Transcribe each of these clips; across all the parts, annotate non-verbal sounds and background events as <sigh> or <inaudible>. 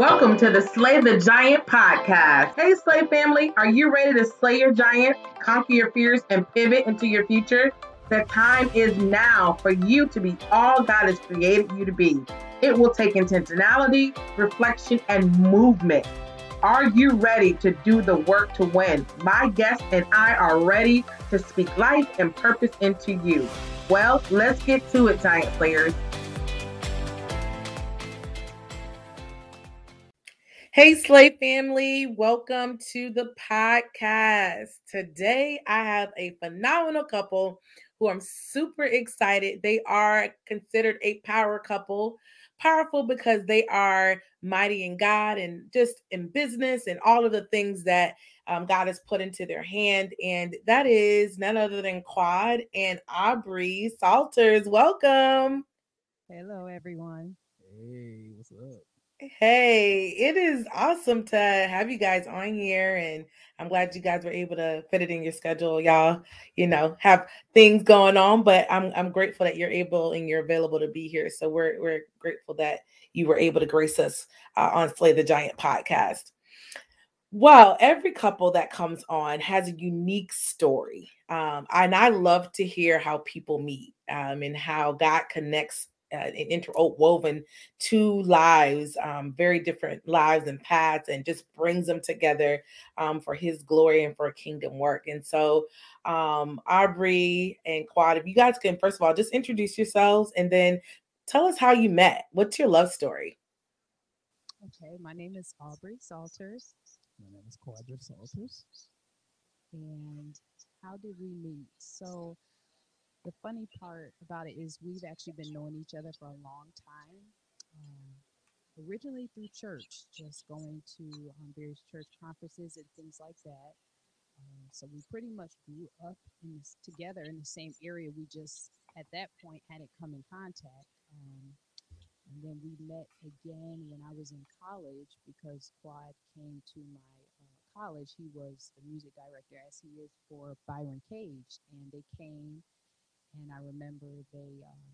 Welcome to the Slay the Giant podcast. Hey, Slay family, are you ready to slay your giant, conquer your fears, and pivot into your future? The time is now for you to be all God has created you to be. It will take intentionality, reflection, and movement. Are you ready to do the work to win? My guest and I are ready to speak life and purpose into you. Well, let's get to it, Giant Slayers. Hey, Slay family, welcome to the podcast. Today, I have a phenomenal couple who I'm super excited. They are considered a power couple. Powerful because they are mighty in God and just in business and all of the things that um, God has put into their hand. And that is none other than Quad and Aubrey Salters. Welcome. Hello, everyone. Hey, what's up? Hey, it is awesome to have you guys on here, and I'm glad you guys were able to fit it in your schedule. Y'all, you know, have things going on, but I'm I'm grateful that you're able and you're available to be here. So we're we're grateful that you were able to grace us uh, on Slay the Giant podcast. Well, every couple that comes on has a unique story, um, and I love to hear how people meet um, and how God connects uh, interwoven two lives, um, very different lives and paths, and just brings them together um, for His glory and for kingdom work. And so, um, Aubrey and Quad, if you guys can first of all just introduce yourselves and then tell us how you met. What's your love story? Okay, my name is Aubrey Salters. My name is Quadra Salters. And how did we meet? So the funny part about it is we've actually been knowing each other for a long time. Um, originally through church, just going to um, various church conferences and things like that. Um, so we pretty much grew up in this, together in the same area. We just at that point hadn't come in contact. Um, and then we met again when I was in college because Quad came to my uh, college. He was the music director, as he is for Byron Cage, and they came and I remember they um,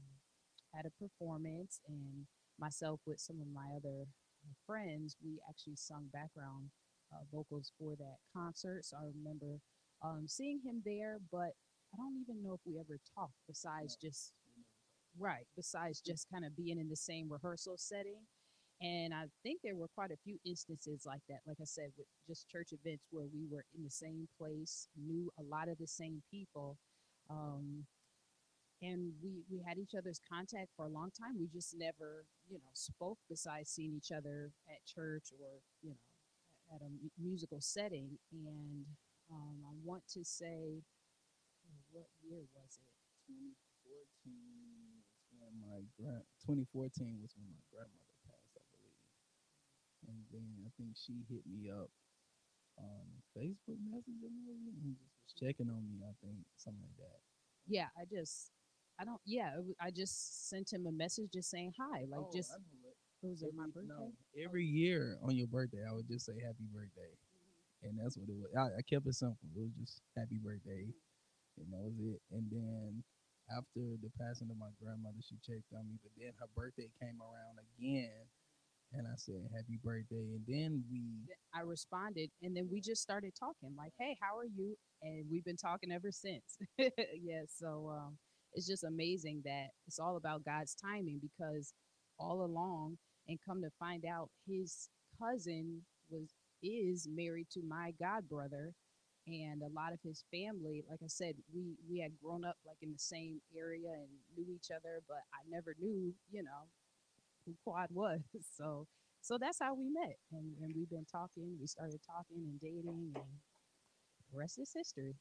had a performance, and myself with some of my other uh, friends, we actually sung background uh, vocals for that concert. So I remember um, seeing him there, but I don't even know if we ever talked besides just right, besides just kind of being in the same rehearsal setting. And I think there were quite a few instances like that, like I said, with just church events where we were in the same place, knew a lot of the same people. Um, and we we had each other's contact for a long time. We just never you know spoke besides seeing each other at church or you know at a musical setting. And um, i want to say what year was it? 2014 was when my grand 2014 was when my grandmother passed i believe. And then i think she hit me up on facebook messenger maybe and just was checking on me i think something like that. Yeah i just I don't. Yeah, I just sent him a message just saying hi. Like oh, just it was every, my birthday. No, every year on your birthday, I would just say happy birthday, mm-hmm. and that's what it was. I, I, kept it simple. It was just happy birthday, and that was it. And then after the passing of my grandmother, she checked on me. But then her birthday came around again, and I said happy birthday. And then we, I responded, and then we just started talking. Like, hey, how are you? And we've been talking ever since. <laughs> yeah. So. um it's just amazing that it's all about God's timing because all along and come to find out his cousin was is married to my god brother and a lot of his family like i said we we had grown up like in the same area and knew each other but i never knew you know who quad <laughs> was. So so that's how we met and, and we've been talking we started talking and dating and rest is history.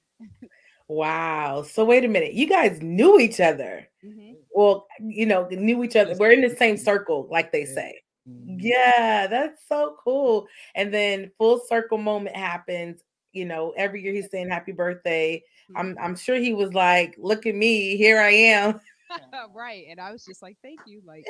wow. So wait a minute. You guys knew each other. Mm-hmm. Well, you know, knew each other. We're in the same circle, like they say. Mm-hmm. Yeah, that's so cool. And then full circle moment happens. You know, every year he's saying happy birthday. Mm-hmm. I'm I'm sure he was like, look at me, here I am. <laughs> right. And I was just like, thank you. Like,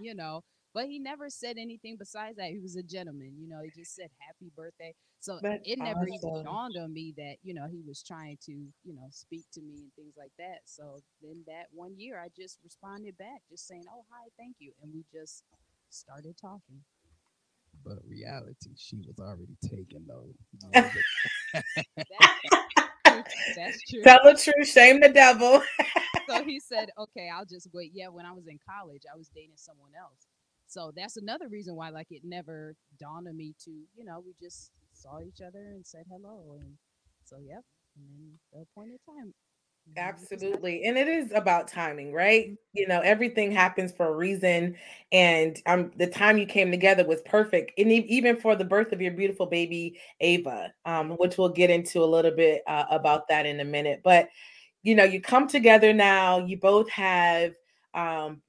you know, but he never said anything besides that. He was a gentleman, you know. He just said happy birthday. So That's it never awesome. even dawned on me that you know he was trying to you know speak to me and things like that. So then that one year, I just responded back, just saying, "Oh hi, thank you," and we just started talking. But reality, she was already taken though. <laughs> That's true. Tell the truth, shame the devil. so he <laughs> said, okay, I'll just wait. Yeah, when I was in college, I was dating someone else. So that's another reason why, like, it never dawned on me to, you know, we just saw each other and said hello. And so, yep. And then the appointed time. Absolutely. And it is about timing, right? You know, everything happens for a reason. And um, the time you came together was perfect. And even for the birth of your beautiful baby, Ava, um, which we'll get into a little bit uh, about that in a minute. But, you know, you come together now, you both have um,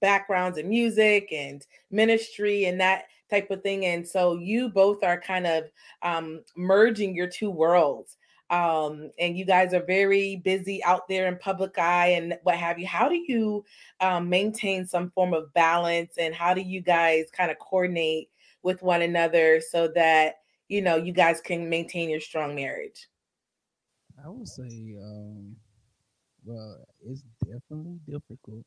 backgrounds in music and ministry and that type of thing. And so you both are kind of um, merging your two worlds um, and you guys are very busy out there in public eye and what have you. How do you um, maintain some form of balance, and how do you guys kind of coordinate with one another so that you know you guys can maintain your strong marriage? I would say, um, well, it's definitely difficult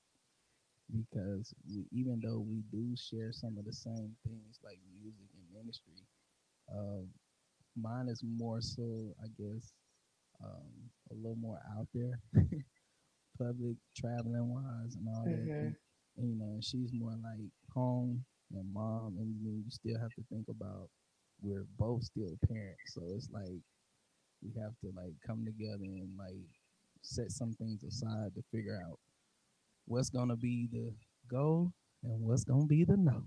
because we, even though we do share some of the same things like music and ministry, uh, mine is more so, I guess, um, a little more out there, <laughs> public traveling wise and all mm-hmm. that. And, you know, she's more like home and mom, and you still have to think about we're both still parents, so it's like we have to like come together and like set some things aside to figure out what's gonna be the go and what's gonna be the no.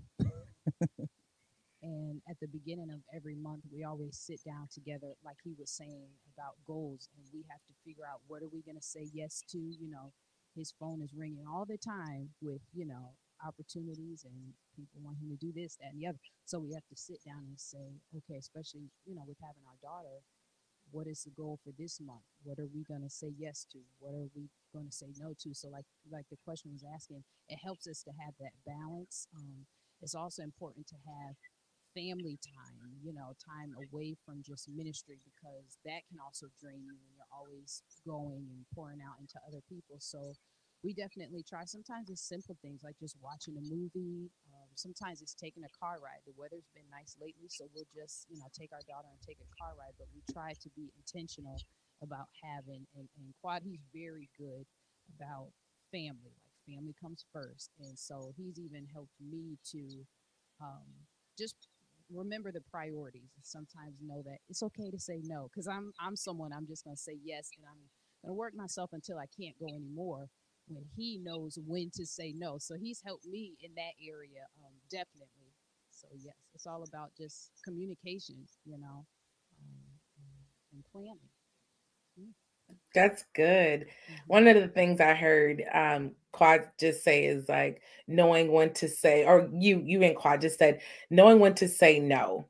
And at the beginning of every month, we always sit down together, like he was saying about goals, and we have to figure out what are we going to say yes to. You know, his phone is ringing all the time with you know opportunities and people want him to do this, that, and the other. So we have to sit down and say, okay, especially you know with having our daughter, what is the goal for this month? What are we going to say yes to? What are we going to say no to? So like like the question was asking, it helps us to have that balance. Um, it's also important to have family time, you know, time away from just ministry because that can also drain you when you're always going and pouring out into other people. So we definitely try. Sometimes it's simple things like just watching a movie. Um, sometimes it's taking a car ride. The weather's been nice lately, so we'll just, you know, take our daughter and take a car ride. But we try to be intentional about having, and, and Quad, he's very good about family. Like family comes first. And so he's even helped me to um, just remember the priorities and sometimes know that it's okay to say no because i'm i'm someone i'm just going to say yes and i'm going to work myself until i can't go anymore when he knows when to say no so he's helped me in that area um, definitely so yes it's all about just communication you know um, and planning. That's good. Mm-hmm. One of the things I heard um Quad just say is like knowing when to say, or you you and Quad just said knowing when to say no.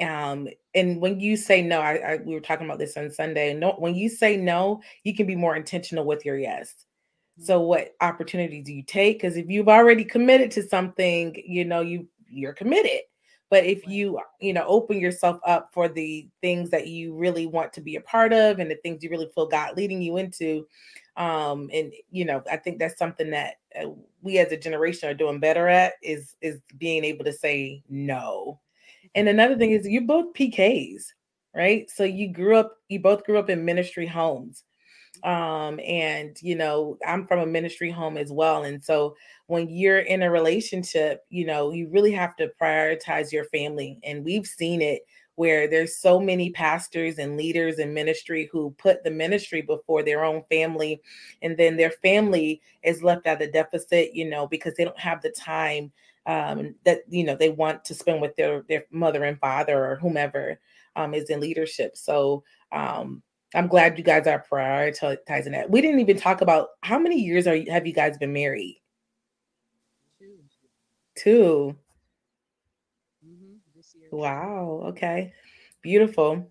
Um, and when you say no, I, I we were talking about this on Sunday. No, when you say no, you can be more intentional with your yes. So mm-hmm. what opportunity do you take? Because if you've already committed to something, you know, you you're committed. But if you, you know, open yourself up for the things that you really want to be a part of and the things you really feel God leading you into, um, and you know, I think that's something that uh, we as a generation are doing better at is is being able to say no. And another thing is you're both PKs, right? So you grew up, you both grew up in ministry homes um and you know i'm from a ministry home as well and so when you're in a relationship you know you really have to prioritize your family and we've seen it where there's so many pastors and leaders in ministry who put the ministry before their own family and then their family is left at a deficit you know because they don't have the time um, that you know they want to spend with their their mother and father or whomever um, is in leadership. So um, I'm glad you guys are prioritizing that. We didn't even talk about how many years are you, have you guys been married? Two. 2 mm-hmm. Wow. Okay. Beautiful.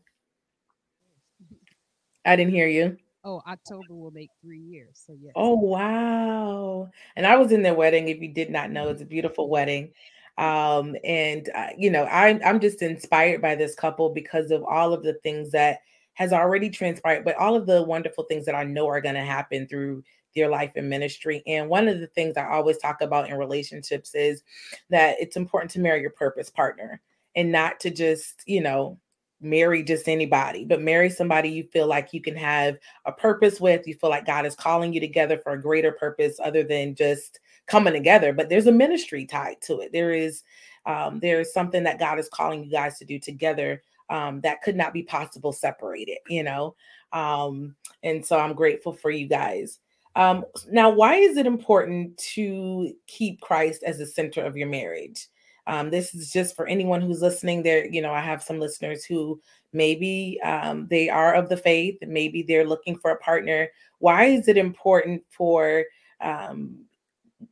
I didn't hear you. Oh, October will make three years. So yes. Oh wow! And I was in their wedding. If you did not know, it's a beautiful wedding. Um, and uh, you know, I'm I'm just inspired by this couple because of all of the things that has already transpired, but all of the wonderful things that I know are going to happen through your life and ministry. And one of the things I always talk about in relationships is that it's important to marry your purpose partner. and not to just, you know, marry just anybody, but marry somebody you feel like you can have a purpose with. You feel like God is calling you together for a greater purpose other than just coming together. But there's a ministry tied to it. There is um, there is something that God is calling you guys to do together um, that could not be possible separated, you know. Um, and so I'm grateful for you guys. Um, now, why is it important to keep Christ as the center of your marriage? Um, this is just for anyone who's listening. There, you know, I have some listeners who maybe um, they are of the faith, maybe they're looking for a partner. Why is it important for um,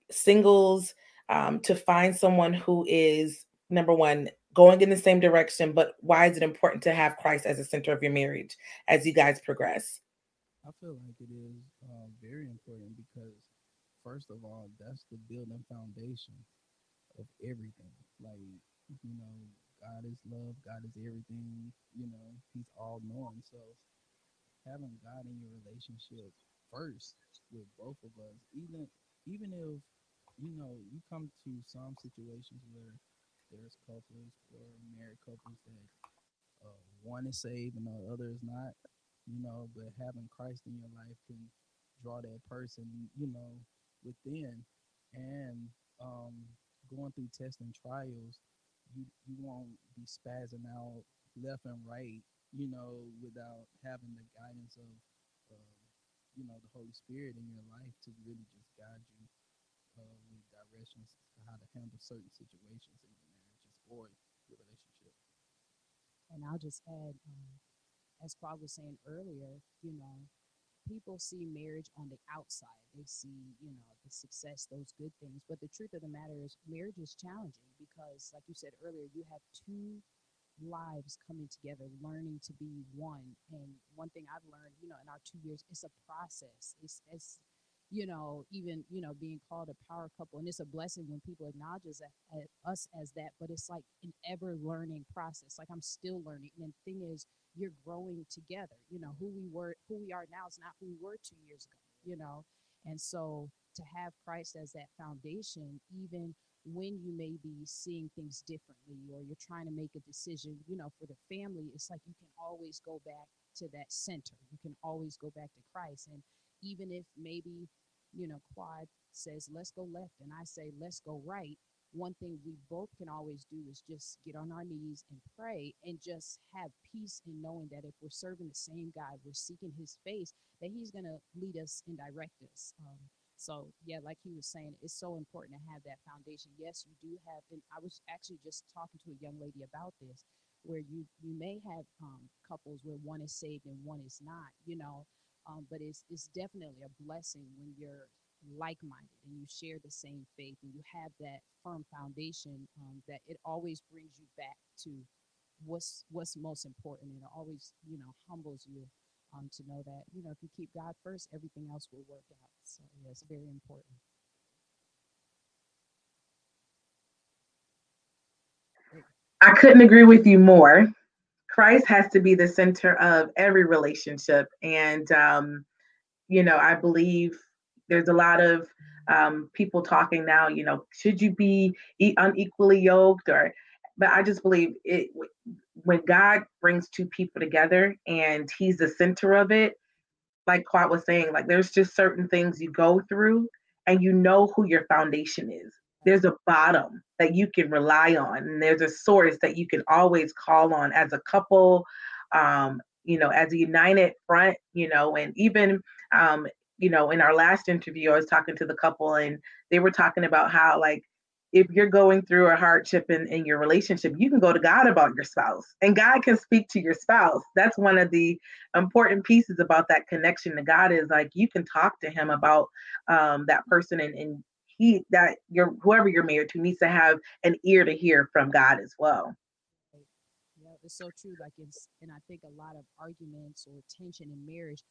singles um, to find someone who is number one going in the same direction? But why is it important to have Christ as the center of your marriage as you guys progress? I feel like it is uh, very important because, first of all, that's the building foundation of everything. Like, you know, God is love, God is everything, you know, He's all knowing. So having God in your relationship first with both of us, even even if, you know, you come to some situations where there's couples or married couples that uh, one is saved and the other is not, you know, but having Christ in your life can draw that person, you know, within. And um, going through tests and trials, you you won't be spazzing out left and right, you know, without having the guidance of, uh, you know, the Holy Spirit in your life to really just guide you uh, with directions to how to handle certain situations or your relationship. And I'll just add, um, as Quad was saying earlier, you know, people see marriage on the outside. They see, you know, the success, those good things. But the truth of the matter is, marriage is challenging because, like you said earlier, you have two lives coming together, learning to be one. And one thing I've learned, you know, in our two years, it's a process. It's, it's you know, even, you know, being called a power couple. And it's a blessing when people acknowledge us, uh, us as that, but it's like an ever learning process. Like I'm still learning. And the thing is, you're growing together. You know, who we were, who we are now is not who we were two years ago, you know? And so to have Christ as that foundation, even when you may be seeing things differently or you're trying to make a decision, you know, for the family, it's like you can always go back to that center. You can always go back to Christ. And even if maybe you know, Quad says, let's go left, and I say, let's go right, one thing we both can always do is just get on our knees and pray and just have peace in knowing that if we're serving the same God, we're seeking his face, that he's going to lead us and direct us. Um, so, yeah, like he was saying, it's so important to have that foundation. Yes, you do have, and I was actually just talking to a young lady about this, where you, you may have um, couples where one is saved and one is not, you know, um, but it's it's definitely a blessing when you're like-minded and you share the same faith and you have that firm foundation um, that it always brings you back to what's what's most important and it always you know humbles you um, to know that you know if you keep god first everything else will work out. So yeah it's very important. I couldn't agree with you more Christ has to be the center of every relationship. And, um, you know, I believe there's a lot of um, people talking now, you know, should you be unequally yoked or, but I just believe it when God brings two people together and he's the center of it, like Quad was saying, like there's just certain things you go through and you know who your foundation is there's a bottom that you can rely on and there's a source that you can always call on as a couple um, you know as a united front you know and even um, you know in our last interview i was talking to the couple and they were talking about how like if you're going through a hardship in, in your relationship, you can go to God about your spouse and God can speak to your spouse. That's one of the important pieces about that connection to God is like you can talk to him about um, that person and, and he that your whoever you're married to needs to have an ear to hear from God as well. Yeah, it's so true. Like it's, and I think a lot of arguments or tension in marriage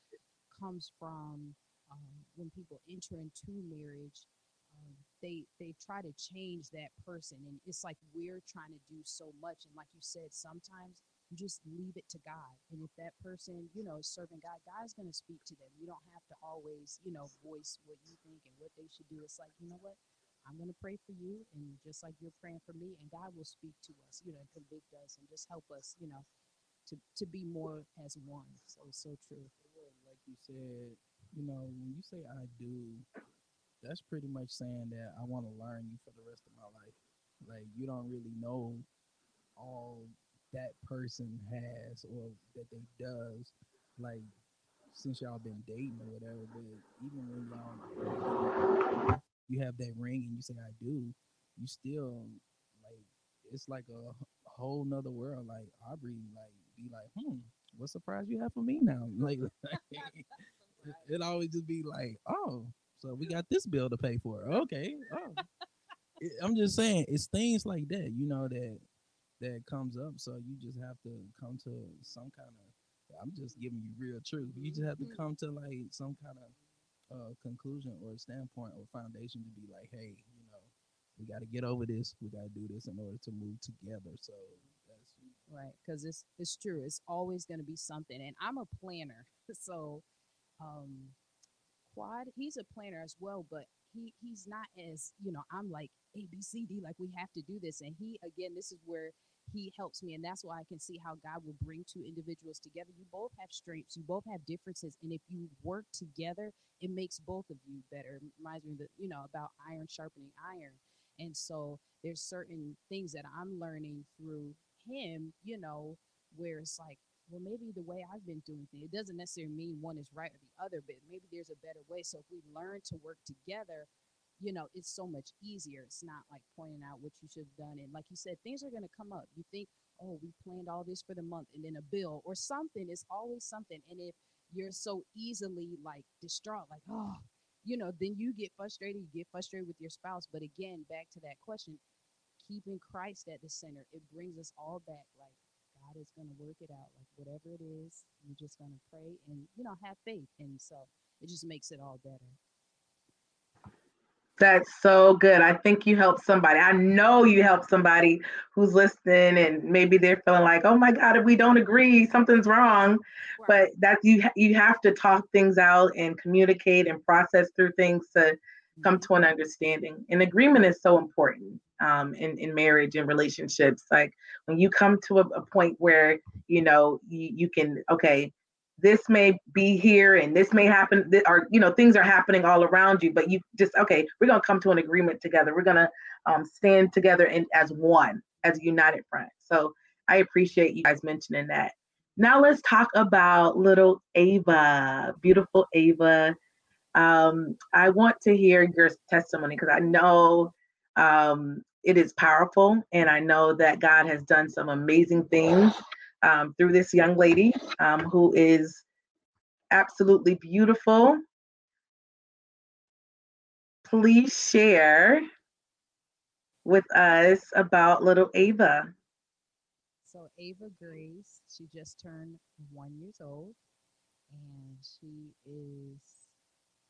comes from um, when people enter into marriage. Um, they they try to change that person, and it's like we're trying to do so much. And like you said, sometimes just leave it to God. And if that person, you know, is serving God, God's going to speak to them. You don't have to always, you know, voice what you think and what they should do. It's like, you know what? I'm going to pray for you, and just like you're praying for me, and God will speak to us, you know, convict us, and just help us, you know, to to be more as one. So so true. Like you said, you know, when you say I do, that's pretty much saying that I want to learn you for the rest of my life. Like you don't really know all that person has or that they does, like since y'all been dating or whatever. But even when y'all you have that ring and you say I do, you still like it's like a whole nother world. Like Aubrey, like be like, hmm, what surprise you have for me now? <laughs> Like, <laughs> it, it always just be like, oh, so we got this bill to pay for. Okay, oh. <laughs> I'm just saying, it's things like that, you know, that that comes up. So you just have to come to some kind of. I'm just giving you real truth. You just have to mm-hmm. come to like some kind of uh, conclusion or standpoint or foundation to be like, hey, you know, we got to get over this. We got to do this in order to move together. So that's right because it's it's true. It's always going to be something, and I'm a planner, <laughs> so um, Quad he's a planner as well, but he he's not as you know I'm like A B C D like we have to do this, and he again this is where he helps me and that's why i can see how god will bring two individuals together. You both have strengths you both have differences and if you work together it makes both of you better. Reminds me that you know about iron sharpening iron. And so there's certain things that i'm learning through him you know where it's like well maybe the way i've been doing things it doesn't necessarily mean one is right or the other but maybe there's a better way. So if we learn to work together you know, it's so much easier. It's not like pointing out what you should have done. And like you said, things are going to come up. You think, oh, we planned all this for the month and then a bill or something. It's always something. And if you're so easily like distraught, like, oh, you know, then you get frustrated. You get frustrated with your spouse. But again, back to that question, keeping Christ at the center, it brings us all back. Like, God is going to work it out. Like, whatever it is, you're just going to pray and, you know, have faith. And so it just makes it all better. That's so good. I think you helped somebody. I know you helped somebody who's listening and maybe they're feeling like, "Oh my god, if we don't agree, something's wrong." Right. But that you you have to talk things out and communicate and process through things to come to an understanding. And agreement is so important um, in in marriage and relationships. Like when you come to a, a point where you know you, you can okay, this may be here and this may happen or you know things are happening all around you but you just okay we're going to come to an agreement together. We're going to um, stand together and as one as a united front. So i appreciate you guys mentioning that. Now let's talk about little ava beautiful ava. Um, i want to hear your testimony because i know um, it is powerful and i know that god has done some amazing things um, through this young lady um, who is absolutely beautiful. Please share with us about little Ava. So Ava Grace, she just turned one years old, and she is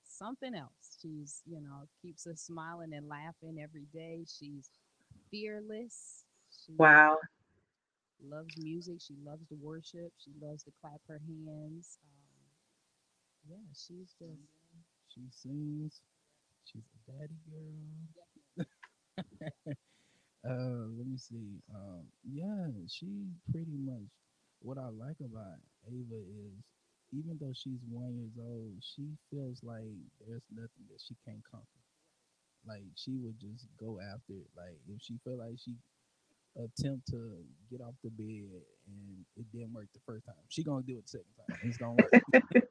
something else. She's, you know, keeps us smiling and laughing every day. She's fearless. She wow loves music. She loves to worship. She loves to clap her hands. Um, yeah, she's just. She sings. She's a daddy girl. <laughs> uh, let me see. Um, yeah, she pretty much. What I like about Ava is, even though she's one years old, she feels like there's nothing that she can't conquer. Like she would just go after it. Like if she felt like she attempt to get off the bed and it didn't work the first time. She gonna do it the second time. It's gonna work.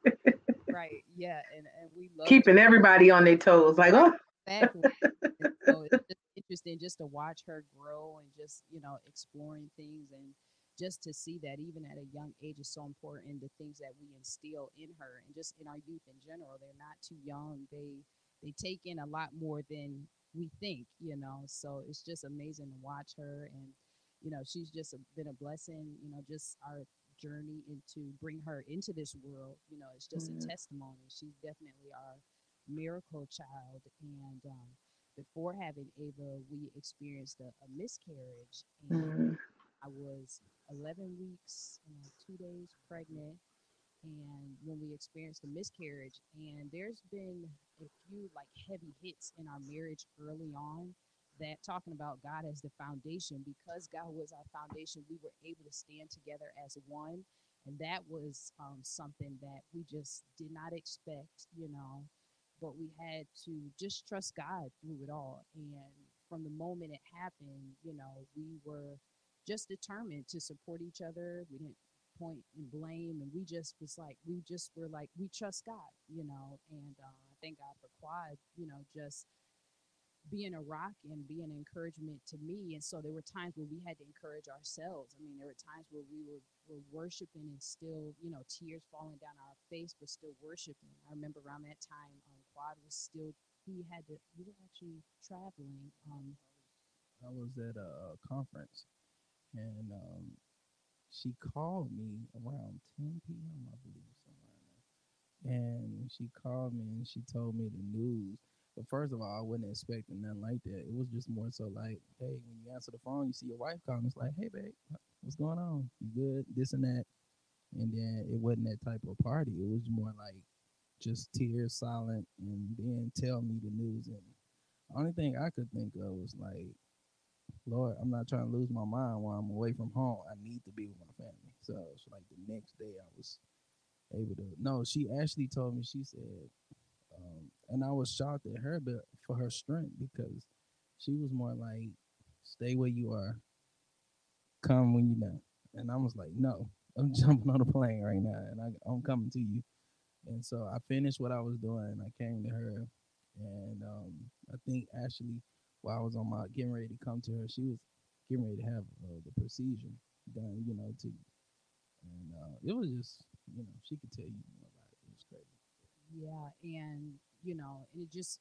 <laughs> right. Yeah. And and we love keeping to- everybody on their toes. Like, oh exactly. <laughs> so it's just interesting just to watch her grow and just, you know, exploring things and just to see that even at a young age is so important the things that we instill in her and just in our youth in general. They're not too young. They they take in a lot more than we think, you know. So it's just amazing to watch her, and you know, she's just a, been a blessing. You know, just our journey into bring her into this world. You know, it's just mm-hmm. a testimony. She's definitely our miracle child, and um, before having Ava, we experienced a, a miscarriage, and mm-hmm. I was 11 weeks, two days pregnant, and when we experienced a miscarriage and there's been a few like heavy hits in our marriage early on that talking about god as the foundation because god was our foundation we were able to stand together as one and that was um, something that we just did not expect you know but we had to just trust god through it all and from the moment it happened you know we were just determined to support each other. We didn't point and blame and we just was like we just were like we trust god you know and uh, i thank god for quad you know just being a rock and being an encouragement to me. And so there were times where we had to encourage ourselves. I mean there were times where we were, were worshiping and still you know tears falling down our face but still worshiping. I remember around that time um, quad was still he had to we were actually traveling um, I was at a, a conference and um, she called me around 10 p.m. I believe somewhere. And she called me and she told me the news. But first of all, I wasn't expecting nothing like that. It was just more so like, hey, when you answer the phone, you see your wife calling. It's like, hey, babe, what's going on? You good? This and that. And then it wasn't that type of party. It was more like just tears, silent, and then tell me the news. And the only thing I could think of was like, Lord, I'm not trying to lose my mind while I'm away from home. I need to be with my family. So it's like the next day I was able to. No, she actually told me, she said, um, and I was shocked at her, but for her strength because she was more like, stay where you are, come when you know. And I was like, no, <laughs> I'm jumping on a plane right now and I, I'm coming to you. And so I finished what I was doing. And I came to her, and um, I think actually while I was on my getting ready to come to her, she was getting ready to have uh, the procedure done, you know, to, and uh, it was just, you know, she could tell you more about it. It was crazy. yeah and you know and it just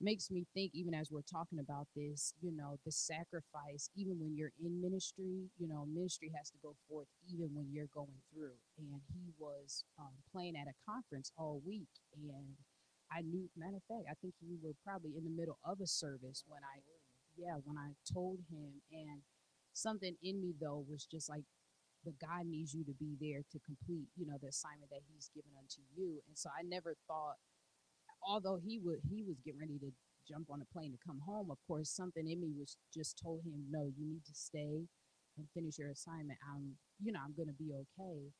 makes me think even as we're talking about this you know the sacrifice even when you're in ministry you know ministry has to go forth even when you're going through and he was um, playing at a conference all week and i knew matter of fact i think you were probably in the middle of a service when i yeah when i told him and something in me though was just like but god needs you to be there to complete you know the assignment that he's given unto you and so i never thought although he would he was getting ready to jump on a plane to come home of course something in me was just told him no you need to stay and finish your assignment. I'm you know i'm going to be okay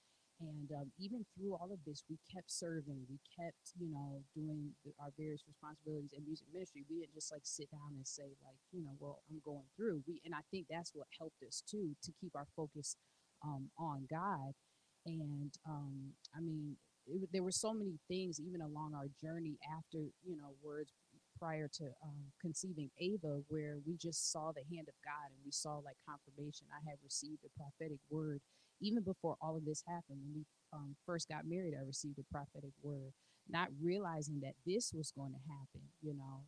and um, even through all of this we kept serving we kept you know doing the, our various responsibilities in music ministry. We didn't just like sit down and say like you know well i'm going through. We and i think that's what helped us too to keep our focus um, on god. And um, i mean it, there were so many things even along our journey after you know words prior to um, conceiving ava where we just saw the hand of god and we saw like confirmation. I had received a prophetic word even before all of this happened when we um, first got married i received a prophetic word not realizing that this was going to happen you know?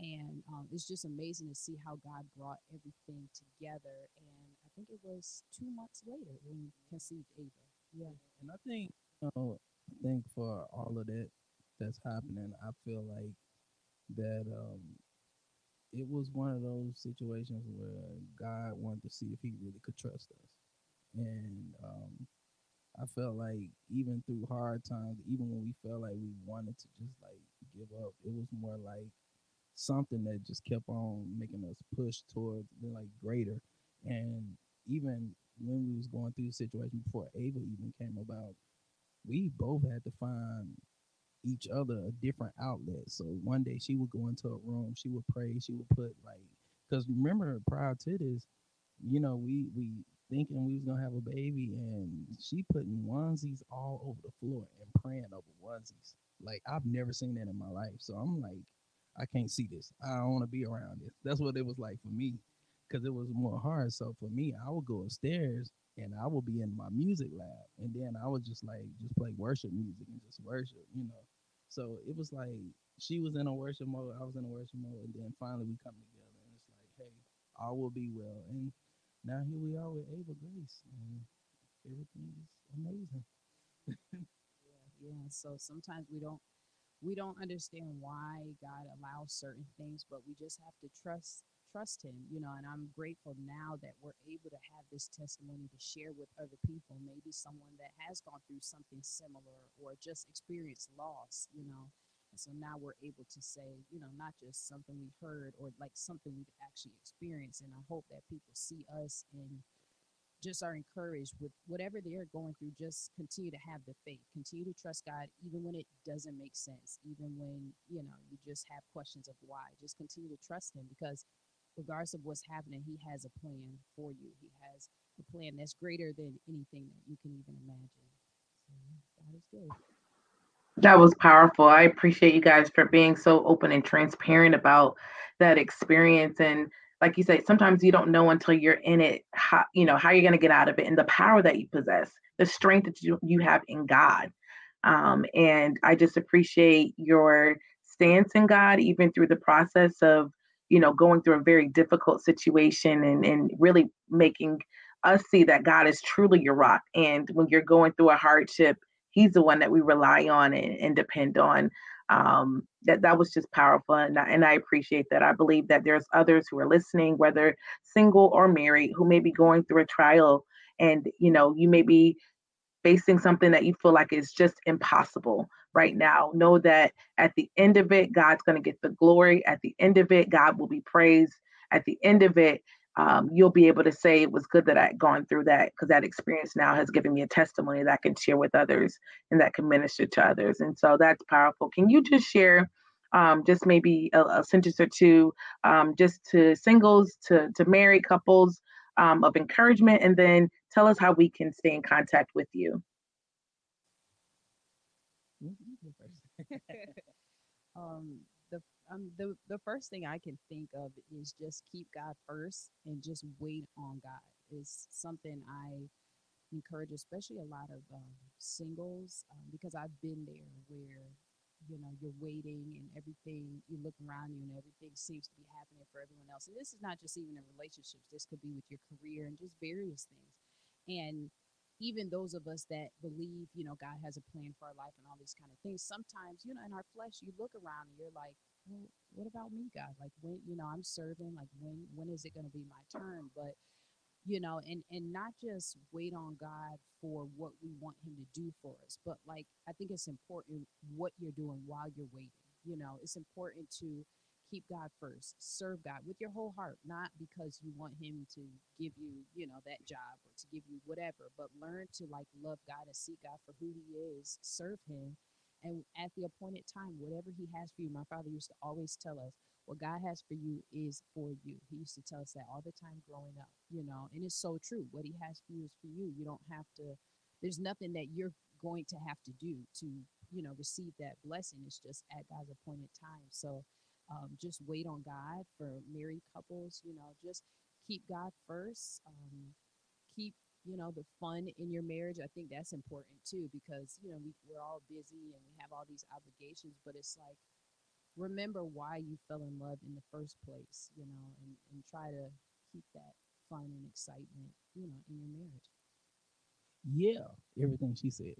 And um, it's just amazing to see how god brought everything together and i think it was two months later when we conceived ava. Yeah And I think, you know, I think for all of that that's happening, I feel like that um, it was one of those situations where God wanted to see if He really could trust us, and um, I felt like even through hard times, even when we felt like we wanted to just like give up, it was more like something that just kept on making us push towards like greater. And even when we was going through the situation before Ava even came about, we both had to find each other a different outlet. So one day she would go into a room, she would pray, she would put like, because remember prior to this, you know, we we thinking we was gonna have a baby, and she putting onesies all over the floor and praying over onesies. Like I've never seen that in my life. So I'm like, I can't see this. I don't want to be around this. That's what it was like for me, because it was more hard. So for me, I would go upstairs and I would be in my music lab, and then I would just like just play worship music and just worship, you know. So it was like she was in a worship mode, I was in a worship mode, and then finally we come together, and it's like, hey, all will be well. And now here we are with Ava Grace, and everything is amazing. <laughs> yeah yeah so sometimes we don't we don't understand why god allows certain things but we just have to trust trust him, you know, and I'm grateful now that we're able to have this testimony to share with other people, maybe someone that has gone through something similar or just experienced loss, you know. And so now we're able to say, you know, not just something we heard or like something we've actually experienced. And I hope that people see us and just are encouraged with whatever they're going through, just continue to have the faith, continue to trust God, even when it doesn't make sense, even when, you know, you just have questions of why. Just continue to trust Him because regardless of what's happening, He has a plan for you. He has a plan that's greater than anything that you can even imagine. So God is good. That was powerful. I appreciate you guys for being so open and transparent about that experience and like you say, sometimes you don't know until you're in it, how, you know, how you're going to get out of it and the power that you possess, the strength that you, you have in God. Um, and I just appreciate your stance in God, even through the process of, you know, going through a very difficult situation and, and really making us see that God is truly your rock. And when you're going through a hardship, He's the one that we rely on and, and depend on um, that that was just powerful and I, and I appreciate that. I believe that there's others who are listening whether single or married who may be going through a trial and you know you may be facing something that you feel like is just impossible right now. Know that at the end of it god's going to get the glory. At the end of it god will be praised. At the end of it um, you'll be able to say it was good that I had gone through that because that experience now has given me a testimony that I can share with others and that can minister to others. And so that's powerful. Can you just share um, just maybe a, a, sentence or two um, just to singles, to, to married couples um, of encouragement, and then tell us how we can stay in contact with you? <laughs> <laughs> the um the the first thing I can think of is just keep God first and just wait on God is something I encourage, especially a lot of um, singles, um, because I've been there where you know you're waiting and everything you look around you and everything seems to be happening for everyone else. And this is not just even in relationships this could be with your career and just various things. And even those of us that believe, you know, God has a plan for our life and all these kind of things, sometimes, you know, in our flesh, you look around and you're like, well, what about me, God? Like when, you know, I'm serving, like when, when is it going to be my turn? But, you know, and, and not just wait on God for what we want him to do for us, but like, I think it's important what you're doing while you're waiting. You know, it's important to keep God first. Serve God with your whole heart, not because you want him to give you, you know, that job or to give you whatever, but learn to like love God and seek God for who he is, serve him. And at the appointed time, whatever he has for you, my father used to always tell us, what God has for you is for you. He used to tell us that all the time growing up, you know, and it's so true. What he has for you is for you. You don't have to, there's nothing that you're going to have to do to, you know, receive that blessing. It's just at God's appointed time. So um, just wait on God for married couples. You know, just keep God first. Um, keep you know the fun in your marriage. I think that's important too because you know we, we're all busy and we have all these obligations, but it's like remember why you fell in love in the first place. You know, and, and try to keep that fun and excitement. You know, in your marriage. Yeah, everything she said.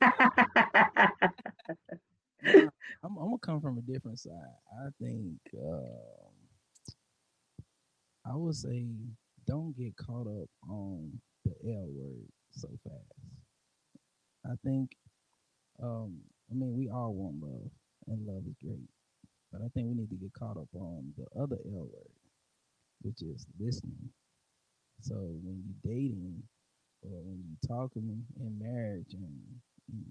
<laughs> <laughs> I'm, I'm, gonna come from a different side. I think um, I would say don't get caught up on the L word so fast. I think, um, I mean, we all want love, and love is great, but I think we need to get caught up on the other L word, which is listening. So when you're dating or when you're talking in marriage and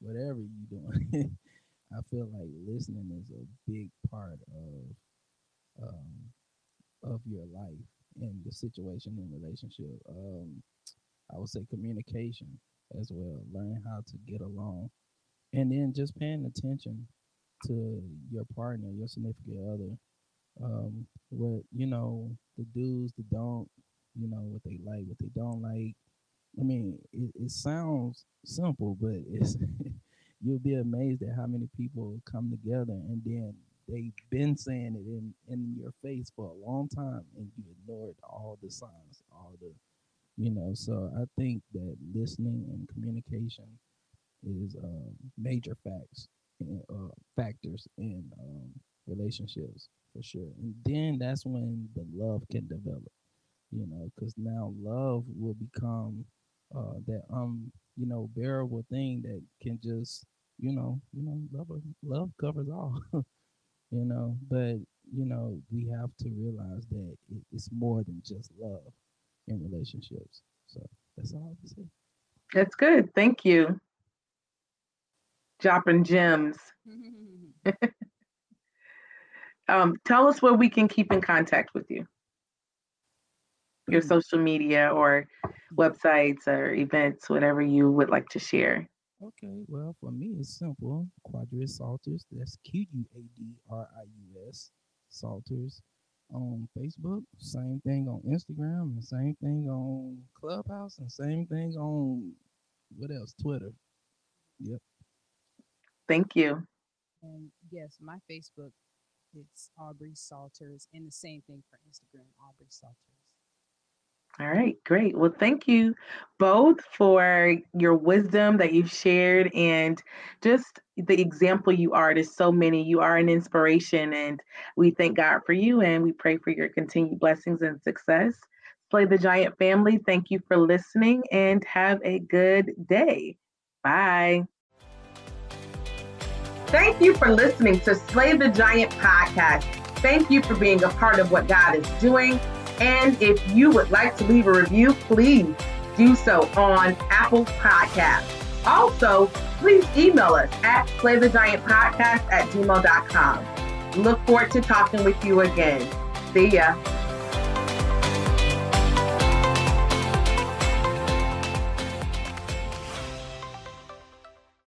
whatever you're doing, <laughs> I feel like listening is a big part of um, of your life and the situation and relationship. Um, I would say communication as well. Learn how to get along, and then just paying attention to your partner, your significant other. Um, what you know, the do's, the don't. You know what they like, what they don't like. I mean, it, it sounds simple, but it's <laughs> you'll be amazed at how many people come together and then they've been saying it in, in your face for a long time and you ignored all the signs, all the, you know. So I think that listening and communication is uh, major facts, uh, factors in um, relationships for sure. And then that's when the love can develop, you know, because now love will become uh, that um you know bearable thing that can just you know you know love love covers all, <laughs> you know. But you know we have to realize that it, it's more than just love in relationships. So that's all I have to say. That's good. Thank you. Dropping gems. <laughs> um, tell us where we can keep in contact with you. Your Hmm. social media or websites or events, whatever you would like to share. Okay, well, for me, it's simple. Quadrius Salters. That's Q U A D R I U S Salters on Facebook. Same thing on Instagram, and same thing on Clubhouse, and same thing on what else? Twitter. Yep. Thank you. And yes, my Facebook, it's Aubrey Salters, and the same thing for Instagram, Aubrey Salters. All right, great. Well, thank you both for your wisdom that you've shared and just the example you are to so many. You are an inspiration, and we thank God for you and we pray for your continued blessings and success. Slay the Giant family, thank you for listening and have a good day. Bye. Thank you for listening to Slay the Giant podcast. Thank you for being a part of what God is doing. And if you would like to leave a review, please do so on Apple Podcasts. Also, please email us at slaythegiantpodcast at gmail.com. Look forward to talking with you again. See ya.